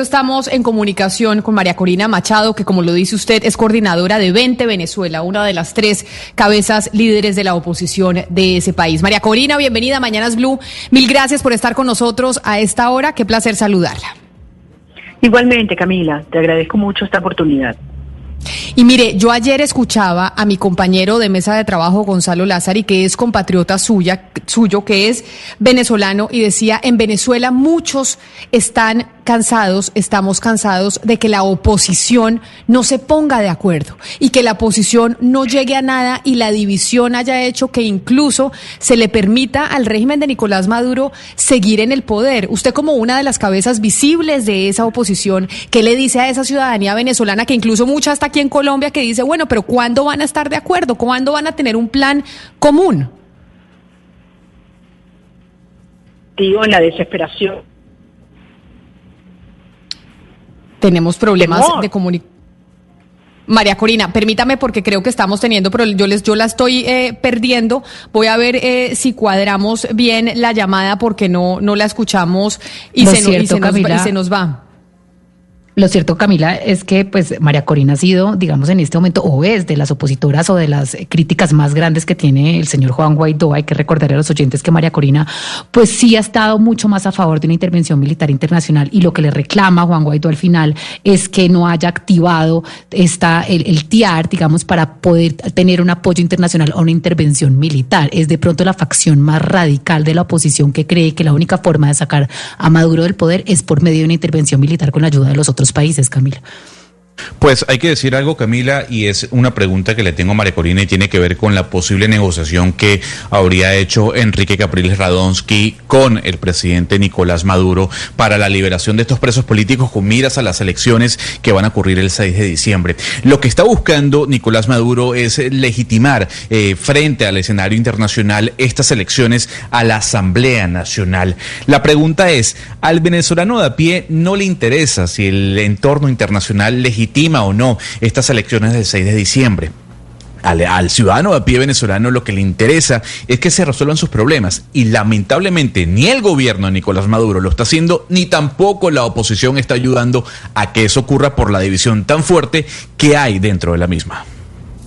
Estamos en comunicación con María Corina Machado, que como lo dice usted, es coordinadora de 20 Venezuela, una de las tres cabezas líderes de la oposición de ese país. María Corina, bienvenida a Mañanas Blue. Mil gracias por estar con nosotros a esta hora. Qué placer saludarla. Igualmente, Camila, te agradezco mucho esta oportunidad. Y mire, yo ayer escuchaba a mi compañero de mesa de trabajo, Gonzalo Lázari, que es compatriota suya, suyo, que es venezolano, y decía, en Venezuela muchos están cansados, estamos cansados de que la oposición no se ponga de acuerdo y que la oposición no llegue a nada y la división haya hecho que incluso se le permita al régimen de Nicolás Maduro seguir en el poder. Usted como una de las cabezas visibles de esa oposición, ¿qué le dice a esa ciudadanía venezolana que incluso mucha está aquí en Colombia que dice, bueno, pero ¿cuándo van a estar de acuerdo? ¿Cuándo van a tener un plan común? Digo, en la desesperación tenemos problemas de comunicación. María Corina, permítame porque creo que estamos teniendo, pero yo les, yo la estoy eh, perdiendo. Voy a ver eh, si cuadramos bien la llamada porque no, no la escuchamos y, se, y se nos va. Lo cierto, Camila, es que pues María Corina ha sido, digamos, en este momento, o es de las opositoras o de las críticas más grandes que tiene el señor Juan Guaidó. Hay que recordar a los oyentes que María Corina, pues sí ha estado mucho más a favor de una intervención militar internacional y lo que le reclama Juan Guaidó al final es que no haya activado esta, el, el TIAR, digamos, para poder tener un apoyo internacional a una intervención militar. Es de pronto la facción más radical de la oposición que cree que la única forma de sacar a Maduro del poder es por medio de una intervención militar con la ayuda de los otros países, Camila. Pues hay que decir algo, Camila, y es una pregunta que le tengo a María Corina y tiene que ver con la posible negociación que habría hecho Enrique Capriles Radonsky con el presidente Nicolás Maduro para la liberación de estos presos políticos con miras a las elecciones que van a ocurrir el 6 de diciembre. Lo que está buscando Nicolás Maduro es legitimar eh, frente al escenario internacional estas elecciones a la Asamblea Nacional. La pregunta es, ¿al venezolano de a pie no le interesa si el entorno internacional legitima o no estas elecciones del 6 de diciembre. Al, ciudadano a pie venezolano lo que le interesa es que se resuelvan sus problemas y lamentablemente ni el gobierno de Nicolás Maduro lo está haciendo ni tampoco la oposición está ayudando a que eso ocurra por la división tan fuerte que hay dentro de la misma.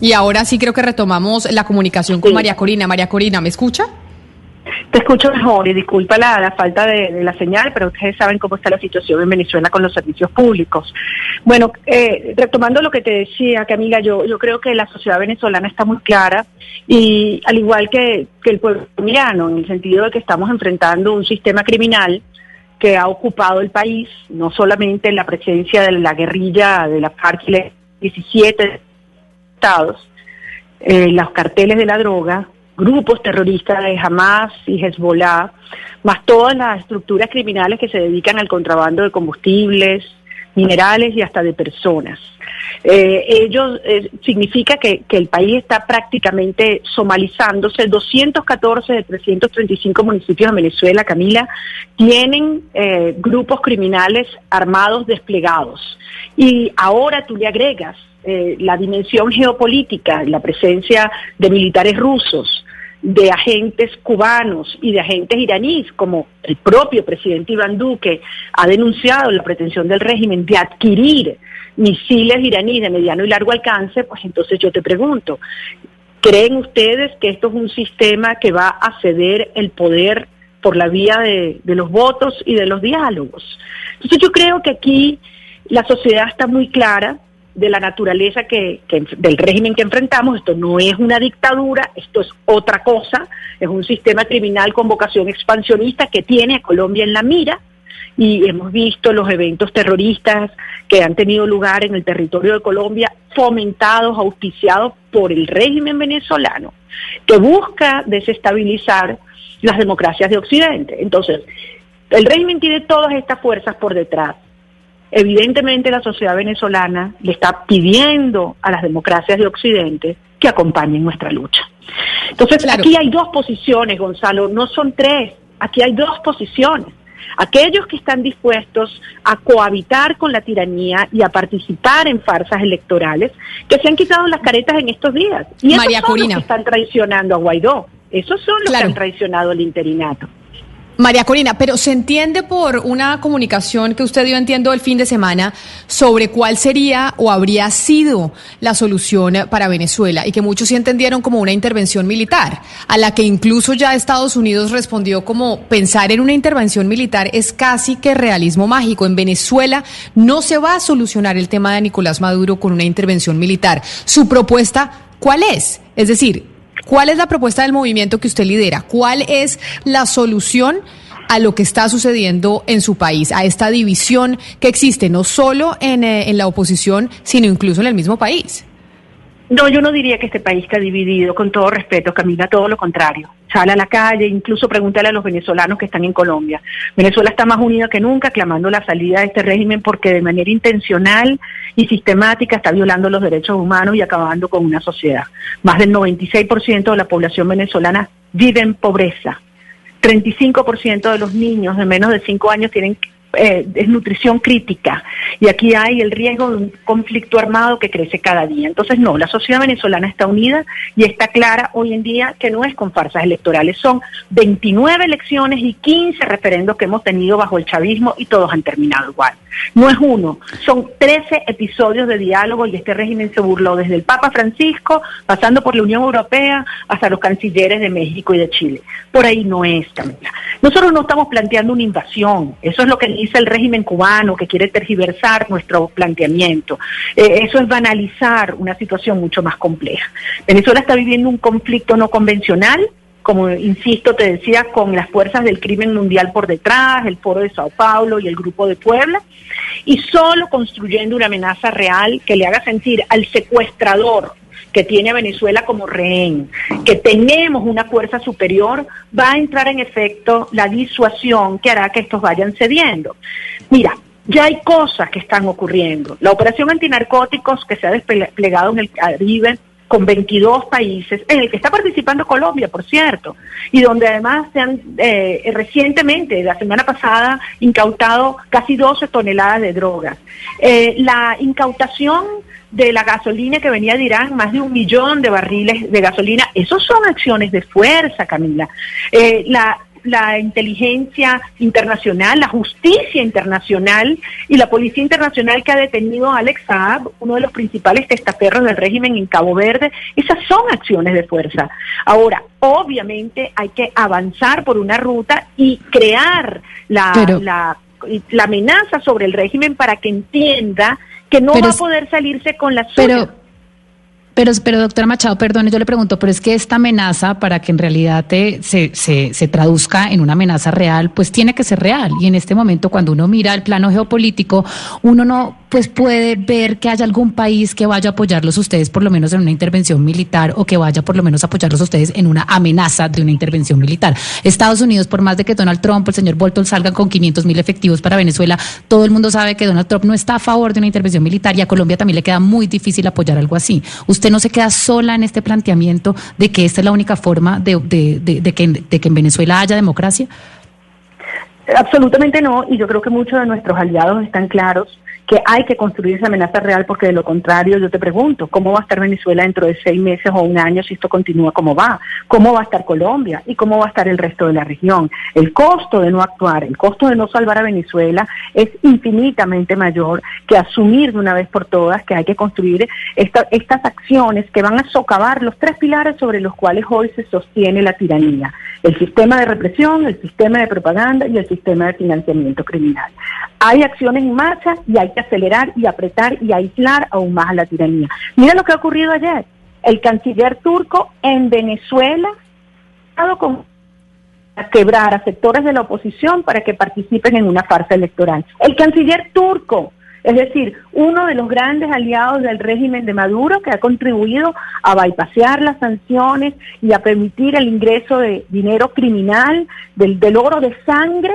Y ahora sí creo que retomamos la comunicación con María Corina. María Corina, ¿me escucha? Te escucho mejor y disculpa la, falta de, la señal, pero ustedes saben cómo está la situación en Venezuela con los servicios públicos. Bueno, eh, retomando lo que te decía, Camila, yo, yo creo que la sociedad venezolana está muy clara y al igual que, el pueblo colombiano, en el sentido de que estamos enfrentando un sistema criminal que ha ocupado el país, no solamente en la presencia de la guerrilla de la FARC y 17 estados, eh, los carteles de la droga, grupos terroristas de Hamas y Hezbollah, más todas las estructuras criminales que se dedican al contrabando de combustibles, minerales y hasta de personas. Eh, ellos eh, significa que, el país está prácticamente somalizándose. 214 de 335 municipios de Venezuela, Camila, tienen eh, grupos criminales armados desplegados. Y ahora tú le agregas la dimensión geopolítica, la presencia de militares rusos, de agentes cubanos y de agentes iraníes, como el propio presidente Iván Duque ha denunciado la pretensión del régimen de adquirir misiles iraníes de mediano y largo alcance, pues entonces yo te pregunto, ¿creen ustedes que esto es un sistema que va a ceder el poder por la vía de, de los votos y de los diálogos? Entonces yo creo que aquí la sociedad está muy clara, de la naturaleza que, del régimen que enfrentamos. Esto no es una dictadura, esto es otra cosa, es un sistema criminal con vocación expansionista que tiene a Colombia en la mira y hemos visto los eventos terroristas que han tenido lugar en el territorio de Colombia fomentados, auspiciados por el régimen venezolano, que busca desestabilizar las democracias de Occidente. Entonces, el régimen tiene todas estas fuerzas por detrás Evidentemente la sociedad venezolana le está pidiendo a las democracias de Occidente que acompañen nuestra lucha. Entonces, aquí hay dos posiciones, Gonzalo, no son tres, aquí hay dos posiciones. Aquellos que están dispuestos a cohabitar con la tiranía y a participar en farsas electorales, que se han quitado las caretas en estos días. Y esos son los que están traicionando a Guaidó. Esos son los que han traicionado al interinato. María Corina, pero se entiende por una comunicación que usted dio, entiendo, el fin de semana sobre cuál sería o habría sido la solución para Venezuela y que muchos sí entendieron como una intervención militar, a la que incluso ya Estados Unidos respondió como pensar en una intervención militar es casi que realismo mágico. En Venezuela no se va a solucionar el tema de Nicolás Maduro con una intervención militar. Su propuesta, ¿cuál es? Es decir, ¿Cuál es la propuesta del movimiento que usted lidera? ¿Cuál es la solución a lo que está sucediendo en su país, a esta división que existe no solo en, eh, en la oposición, sino incluso en el mismo país? No, yo no diría que este país está dividido, con todo respeto, Camila, todo lo contrario. Sale a la calle, incluso pregúntale a los venezolanos que están en Colombia. Venezuela está más unida que nunca, clamando la salida de este régimen porque de manera intencional y sistemática está violando los derechos humanos y acabando con una sociedad. Más del 96% de la población venezolana vive en pobreza. 35% de los niños de menos de 5 años tienen eh, desnutrición crítica y aquí hay el riesgo de un conflicto armado que crece cada día. Entonces, no, la sociedad venezolana está unida y está clara hoy en día que no es con farsas electorales, son 29 elecciones y 15 referendos que hemos tenido bajo el chavismo y todos han terminado igual. No es uno, son 13 episodios de diálogo y este régimen se burló desde el Papa Francisco, pasando por la Unión Europea, hasta los cancilleres de México y de Chile. Por ahí no es, Camila. Nosotros no estamos planteando una invasión, eso es lo que dice el régimen cubano, que quiere tergiversar nuestro planteamiento. Eh, eso es banalizar una situación mucho más compleja. Venezuela está viviendo un conflicto no convencional, como insisto, te decía, con las fuerzas del crimen mundial por detrás, el Foro de Sao Paulo y el Grupo de Puebla, y solo construyendo una amenaza real que le haga sentir al secuestrador que tiene a Venezuela como rehén, que tenemos una fuerza superior, va a entrar en efecto la disuasión que hará que estos vayan cediendo. Mira, ya hay cosas que están ocurriendo. La operación antinarcóticos que se ha desplegado en el Caribe con 22 países, en el que está participando Colombia, por cierto, y donde además se han eh, recientemente, la semana pasada, incautado casi 12 toneladas de drogas. Eh, la incautación de la gasolina que venía de Irán, más de un millón de barriles de gasolina, esos son acciones de fuerza, Camila. Eh, la la inteligencia internacional, la justicia internacional y la policía internacional que ha detenido a Alex Saab, uno de los principales testaferros del régimen en Cabo Verde, esas son acciones de fuerza. Ahora, obviamente hay que avanzar por una ruta y crear la, la, la, amenaza sobre el régimen para que entienda que no va a poder salirse con la suya. Pero, pero doctora Machado, perdone, yo le pregunto, pero es que esta amenaza, para que en realidad te, se, se, se, traduzca en una amenaza real, pues tiene que ser real. Y en este momento, cuando uno mira el plano geopolítico, uno no pues puede ver que haya algún país que vaya a apoyarlos ustedes por lo menos en una intervención militar o que vaya por lo menos a apoyarlos ustedes en una amenaza de una intervención militar. Estados Unidos, por más de que Donald Trump, el señor Bolton salgan con 500 mil efectivos para Venezuela, todo el mundo sabe que Donald Trump no está a favor de una intervención militar y a Colombia también le queda muy difícil apoyar algo así. ¿Usted no se queda sola en este planteamiento de que esta es la única forma de, de, que, de que en Venezuela haya democracia? Absolutamente no, y yo creo que muchos de nuestros aliados están claros que hay que construir esa amenaza real porque de lo contrario yo te pregunto, ¿cómo va a estar Venezuela dentro de seis meses o un año si esto continúa como va? ¿Cómo va a estar Colombia? ¿Y cómo va a estar el resto de la región? El costo de no actuar, el costo de no salvar a Venezuela es infinitamente mayor que asumir de una vez por todas que hay que construir estas acciones que van a socavar los tres pilares sobre los cuales hoy se sostiene la tiranía. El sistema de represión, el sistema de propaganda y el sistema de financiamiento criminal. Hay acciones en marcha y hay que acelerar y apretar y aislar aún más a la tiranía. Mira lo que ha ocurrido ayer. El canciller turco en Venezuela ha con quebrar a sectores de la oposición para que participen en una farsa electoral. El canciller turco, es decir, uno de los grandes aliados del régimen de Maduro que ha contribuido a bypasear las sanciones y a permitir el ingreso de dinero criminal, del, del oro de sangre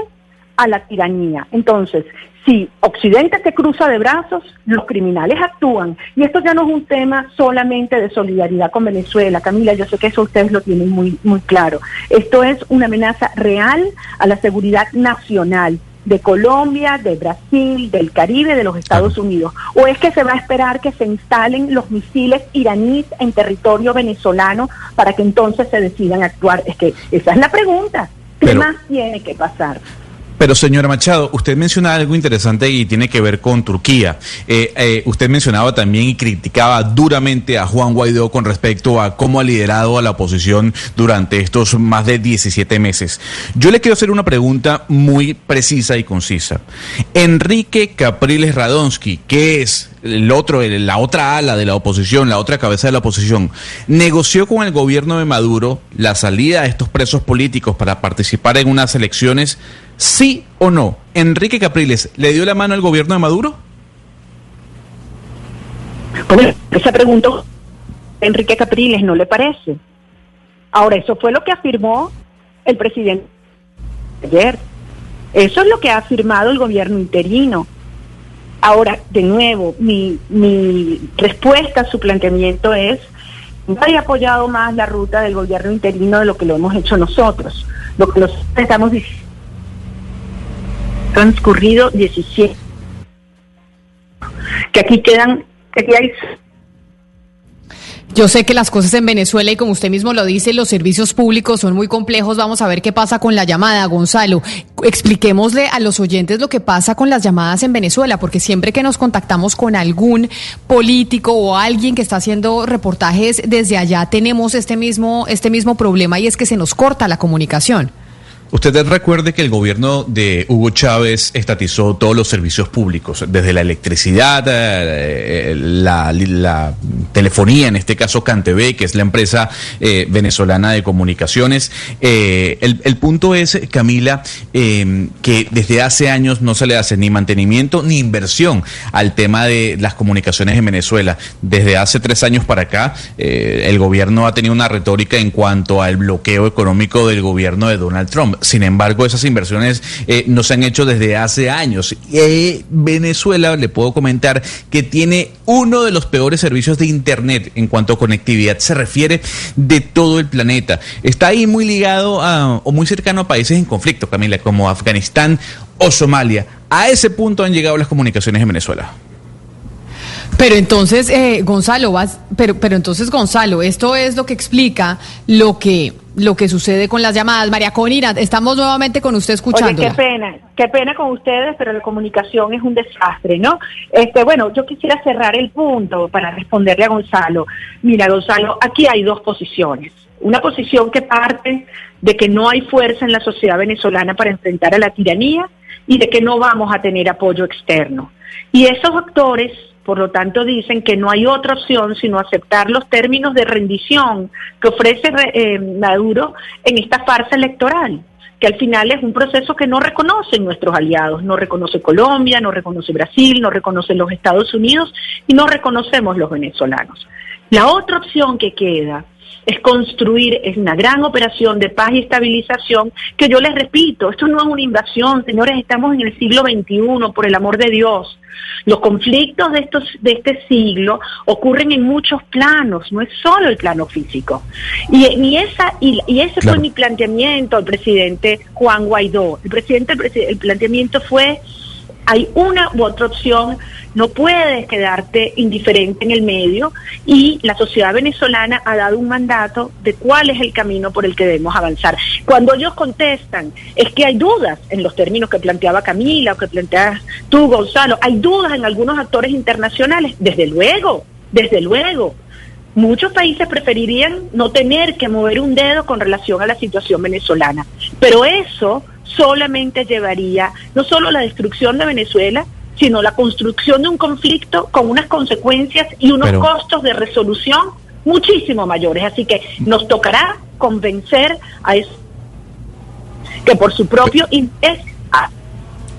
a la tiranía. Entonces, si Occidente se cruza de brazos, los criminales actúan. Y esto ya no es un tema solamente de solidaridad con Venezuela. Camila, yo sé que eso ustedes lo tienen muy, muy claro. Esto es una amenaza real a la seguridad nacional de Colombia, de Brasil, del Caribe, de los Estados Unidos? ¿O es que se va a esperar que se instalen los misiles iraníes en territorio venezolano para que entonces se decidan actuar? Es que esa es la pregunta. ¿Qué más tiene que pasar? Pero señora Machado, usted menciona algo interesante y tiene que ver con Turquía. Eh, eh, usted mencionaba también y criticaba duramente a Juan Guaidó con respecto a cómo ha liderado a la oposición durante estos más de 17 meses. Yo le quiero hacer una pregunta muy precisa y concisa. Enrique Capriles Radonsky, que es el otro, la otra ala de la oposición, la otra cabeza de la oposición, negoció con el gobierno de Maduro la salida de estos presos políticos para participar en unas elecciones ¿Sí o no? ¿Enrique Capriles le dio la mano al gobierno de Maduro? Esa pregunta, Enrique Capriles, ¿no le parece? Ahora, eso fue lo que afirmó el presidente ayer. Eso es lo que ha afirmado el gobierno interino. Ahora, de nuevo, mi, mi respuesta a su planteamiento es, nadie ha apoyado más la ruta del gobierno interino de lo que lo hemos hecho nosotros. Lo que nosotros estamos diciendo transcurrido 17. Que aquí quedan, que aquí hay yo sé que las cosas en Venezuela y como usted mismo lo dice, los servicios públicos son muy complejos. Vamos a ver qué pasa con la llamada, Gonzalo. Expliquémosle a los oyentes lo que pasa con las llamadas en Venezuela, porque siempre que nos contactamos con algún político o alguien que está haciendo reportajes desde allá, tenemos este mismo, este mismo problema y es que se nos corta la comunicación. Usted recuerde que el gobierno de Hugo Chávez estatizó todos los servicios públicos, desde la electricidad, eh, la, telefonía, en este caso CanTV, que es la empresa eh, venezolana de comunicaciones. Eh, el, punto es, Camila, que desde hace años no se le hace ni mantenimiento ni inversión al tema de las comunicaciones en Venezuela. Desde hace tres años para acá, el gobierno ha tenido una retórica en cuanto al bloqueo económico del gobierno de Donald Trump. Sin embargo, esas inversiones eh, no se han hecho desde hace años. Eh, Venezuela, le puedo comentar, que tiene uno de los peores servicios de Internet en cuanto a conectividad se refiere de todo el planeta. Está ahí muy ligado o muy cercano a países en conflicto, Camila, como Afganistán o Somalia. A ese punto han llegado las comunicaciones en Venezuela. Pero entonces, eh, Gonzalo, vas, pero, pero entonces, Gonzalo, esto es lo que explica lo que lo que sucede con las llamadas. María Corina, estamos nuevamente con usted escuchando. qué pena, qué pena con ustedes, pero la comunicación es un desastre, ¿no? Este, bueno, yo quisiera cerrar el punto para responderle a Gonzalo. Mira, Gonzalo, aquí hay dos posiciones. Una posición que parte de que no hay fuerza en la sociedad venezolana para enfrentar a la tiranía y de que no vamos a tener apoyo externo. Y esos actores por lo tanto, dicen que no hay otra opción sino aceptar los términos de rendición que ofrece eh, Maduro en esta farsa electoral que al final es un proceso que no reconocen nuestros aliados, no reconoce Colombia, no reconoce Brasil, no reconoce los Estados Unidos y no reconocemos los venezolanos. La otra opción que queda es construir, es una gran operación de paz y estabilización que yo les repito, esto no es una invasión, señores, estamos en el siglo XXI, por el amor de Dios. Los conflictos de, estos, de este siglo ocurren en muchos planos, no es solo el plano físico. Y, esa, y, ese fue mi planteamiento al presidente Juan Guaidó. El, presidente, el planteamiento fue hay una u otra opción, no puedes quedarte indiferente en el medio y la sociedad venezolana ha dado un mandato de cuál es el camino por el que debemos avanzar. Cuando ellos contestan, es que hay dudas en los términos que planteaba Camila o que planteas tú, Gonzalo, hay dudas en algunos actores internacionales, desde luego, desde luego. Muchos países preferirían no tener que mover un dedo con relación a la situación venezolana, pero eso solamente llevaría no solo la destrucción de Venezuela, sino la construcción de un conflicto con unas consecuencias y unos costos de resolución muchísimo mayores. Así que nos tocará convencer a eso que por su propio interés a la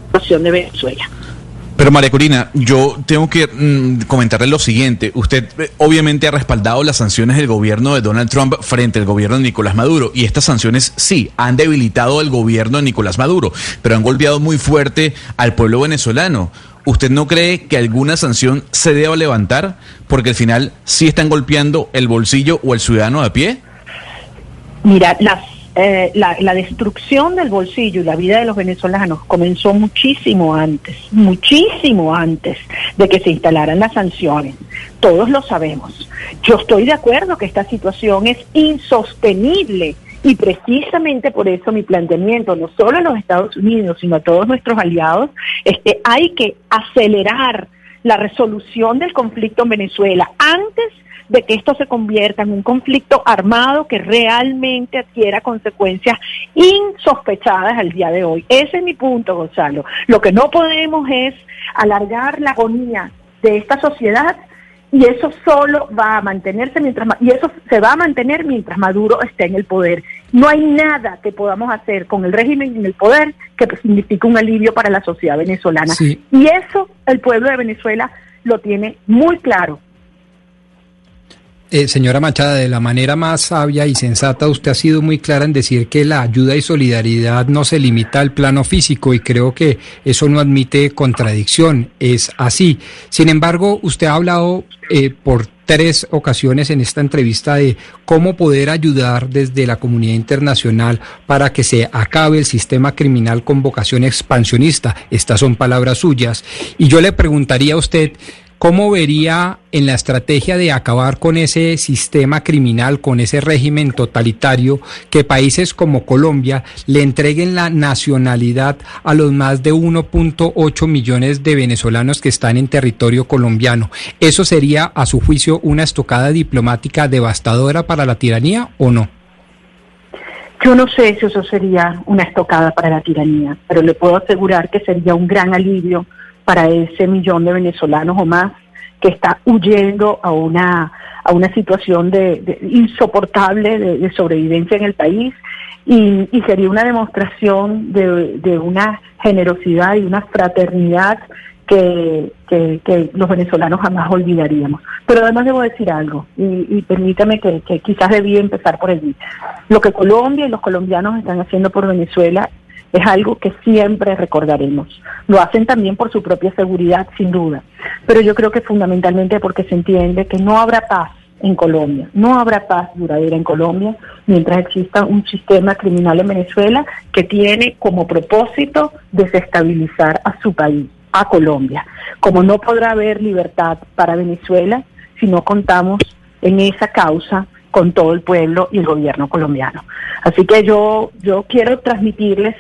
situación de Venezuela. Pero María Corina, yo tengo que mm, comentarle lo siguiente. Usted eh, obviamente ha respaldado las sanciones del gobierno de Donald Trump frente al gobierno de Nicolás Maduro. Y estas sanciones sí han debilitado al gobierno de Nicolás Maduro, pero han golpeado muy fuerte al pueblo venezolano. ¿Usted no cree que alguna sanción se deba levantar? Porque al final sí están golpeando el bolsillo o el ciudadano a pie. Mira, las eh, la, destrucción del bolsillo y la vida de los venezolanos comenzó muchísimo antes, muchísimo antes de que se instalaran las sanciones. Todos lo sabemos. Yo estoy de acuerdo que esta situación es insostenible Y precisamente por eso mi planteamiento, no solo a los Estados Unidos, sino a todos nuestros aliados, es que hay que acelerar la resolución del conflicto en Venezuela antes de que esto se convierta en un conflicto armado que realmente adquiera consecuencias insospechadas al día de hoy. Ese es mi punto, Gonzalo. Lo que no podemos es alargar la agonía de esta sociedad y eso solo va a mantenerse mientras y eso se va a mantener mientras Maduro esté en el poder. No hay nada que podamos hacer con el régimen en el poder que signifique un alivio para la sociedad venezolana. Y eso el pueblo de Venezuela lo tiene muy claro. Eh, señora Machada, de la manera más sabia y sensata, usted ha sido muy clara en decir que la ayuda y solidaridad no se limita al plano físico y creo que eso no admite contradicción, es así. Sin embargo, usted ha hablado eh, por tres ocasiones en esta entrevista de cómo poder ayudar desde la comunidad internacional para que se acabe el sistema criminal con vocación expansionista. Estas son palabras suyas. Y yo le preguntaría a usted, ¿Cómo vería en la estrategia de acabar con ese sistema criminal, con ese régimen totalitario, que países como Colombia le entreguen la nacionalidad a los más de 1.8 millones de venezolanos que están en territorio colombiano? ¿Eso sería, a su juicio, una estocada diplomática devastadora para la tiranía o no? Yo no sé si eso sería una estocada para la tiranía, pero le puedo asegurar que sería un gran alivio para ese millón de venezolanos o más que está huyendo a una a una situación de, insoportable de, sobrevivencia en el país y, sería una demostración de, una generosidad y una fraternidad que, los venezolanos jamás olvidaríamos. Pero además debo decir algo, y, permítame que, que, quizás debía empezar por allí. Lo que Colombia y los colombianos están haciendo por Venezuela es algo que siempre recordaremos. Lo hacen también por su propia seguridad, sin duda, pero yo creo que fundamentalmente porque se entiende que no habrá paz en Colombia, no habrá paz duradera en Colombia mientras exista un sistema criminal en Venezuela que tiene como propósito desestabilizar a su país, a Colombia. Como no podrá haber libertad para Venezuela si no contamos en esa causa con todo el pueblo y el gobierno colombiano. Así que yo, yo quiero transmitirles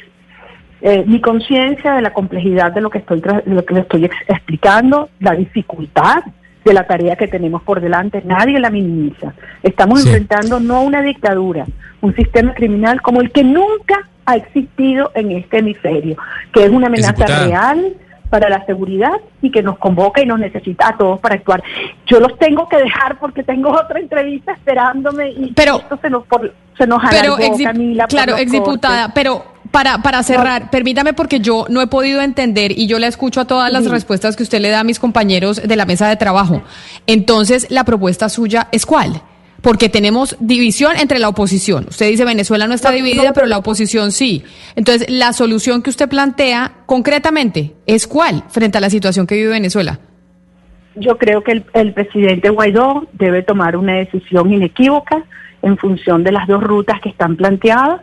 eh, mi conciencia de la complejidad de lo que estoy lo que le estoy explicando, la dificultad de la tarea que tenemos por delante, nadie la minimiza. Estamos enfrentando no una dictadura, un sistema criminal como el que nunca ha existido en este hemisferio, que es una amenaza real para la seguridad y que nos convoca y nos necesita a todos para actuar. Yo los tengo que dejar porque tengo otra entrevista esperándome y pero, esto se nos, por, se nos pero Camila. Claro, exdiputada, pero para, para cerrar, permítame porque yo no he podido entender y yo le escucho a todas las respuestas que usted le da a mis compañeros de la mesa de trabajo. Entonces, la propuesta suya es cuál? Porque tenemos división entre la oposición. Usted dice Venezuela no está dividida, pero la oposición sí. Entonces, la solución que usted plantea concretamente es cuál frente a la situación que vive Venezuela. Yo creo que el, el presidente Guaidó debe tomar una decisión inequívoca en función de las dos rutas que están planteadas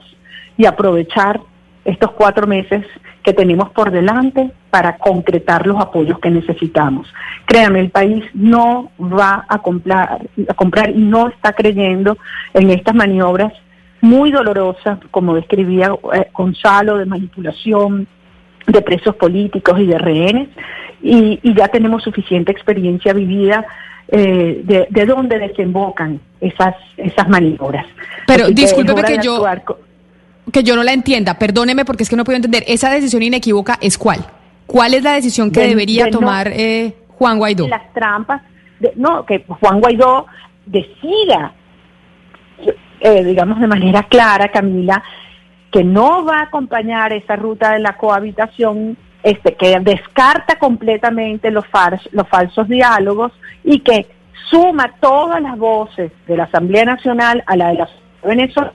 y aprovechar estos cuatro meses que tenemos por delante para concretar los apoyos que necesitamos. Créame, el país no va a comprar, a comprar y no está creyendo en estas maniobras muy dolorosas, como describía eh, Gonzalo, de manipulación de presos políticos y de rehenes, y, ya tenemos suficiente experiencia vivida eh, de, de dónde desembocan esas, esas maniobras. Pero discúlpeme que, yo que yo no la entienda, perdóneme porque es que no puedo entender. Esa decisión inequívoca es cuál? ¿Cuál es la decisión que debería tomar eh, Juan Guaidó? Las trampas, no, que Juan Guaidó decida, eh, digamos de manera clara, Camila, que no va a acompañar esa ruta de la cohabitación, este, que descarta completamente los, los falsos diálogos y que suma todas las voces de la Asamblea Nacional a la de la Venezuela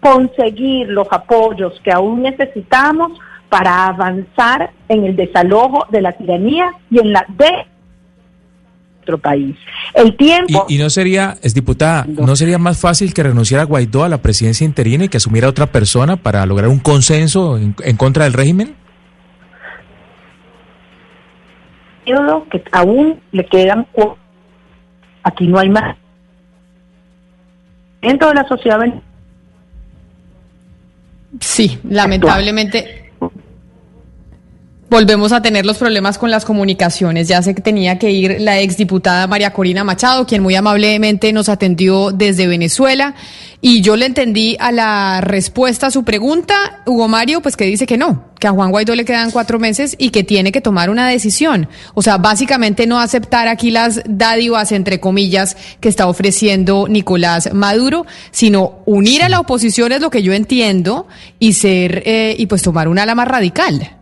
conseguir los apoyos que aún necesitamos para avanzar en el desalojo de la tiranía y en la de nuestro país. El tiempo... ¿Y, no sería, es diputada, no sería más fácil que renunciara Guaidó a la presidencia interina y que asumiera otra persona para lograr un consenso en, contra del régimen? que aún le quedan aquí no hay más dentro de la sociedad Sí, lamentablemente. Volvemos a tener los problemas con las comunicaciones. Ya sé que tenía que ir la exdiputada María Corina Machado, quien muy amablemente nos atendió desde Venezuela. Y yo le entendí a la respuesta a su pregunta, Hugo Mario, pues que dice que no, que a Juan Guaidó le quedan cuatro meses y que tiene que tomar una decisión. O sea, básicamente no aceptar aquí las dádivas, entre comillas, que está ofreciendo Nicolás Maduro, sino unir a la oposición es lo que yo entiendo y ser, eh, y pues tomar una ala más radical.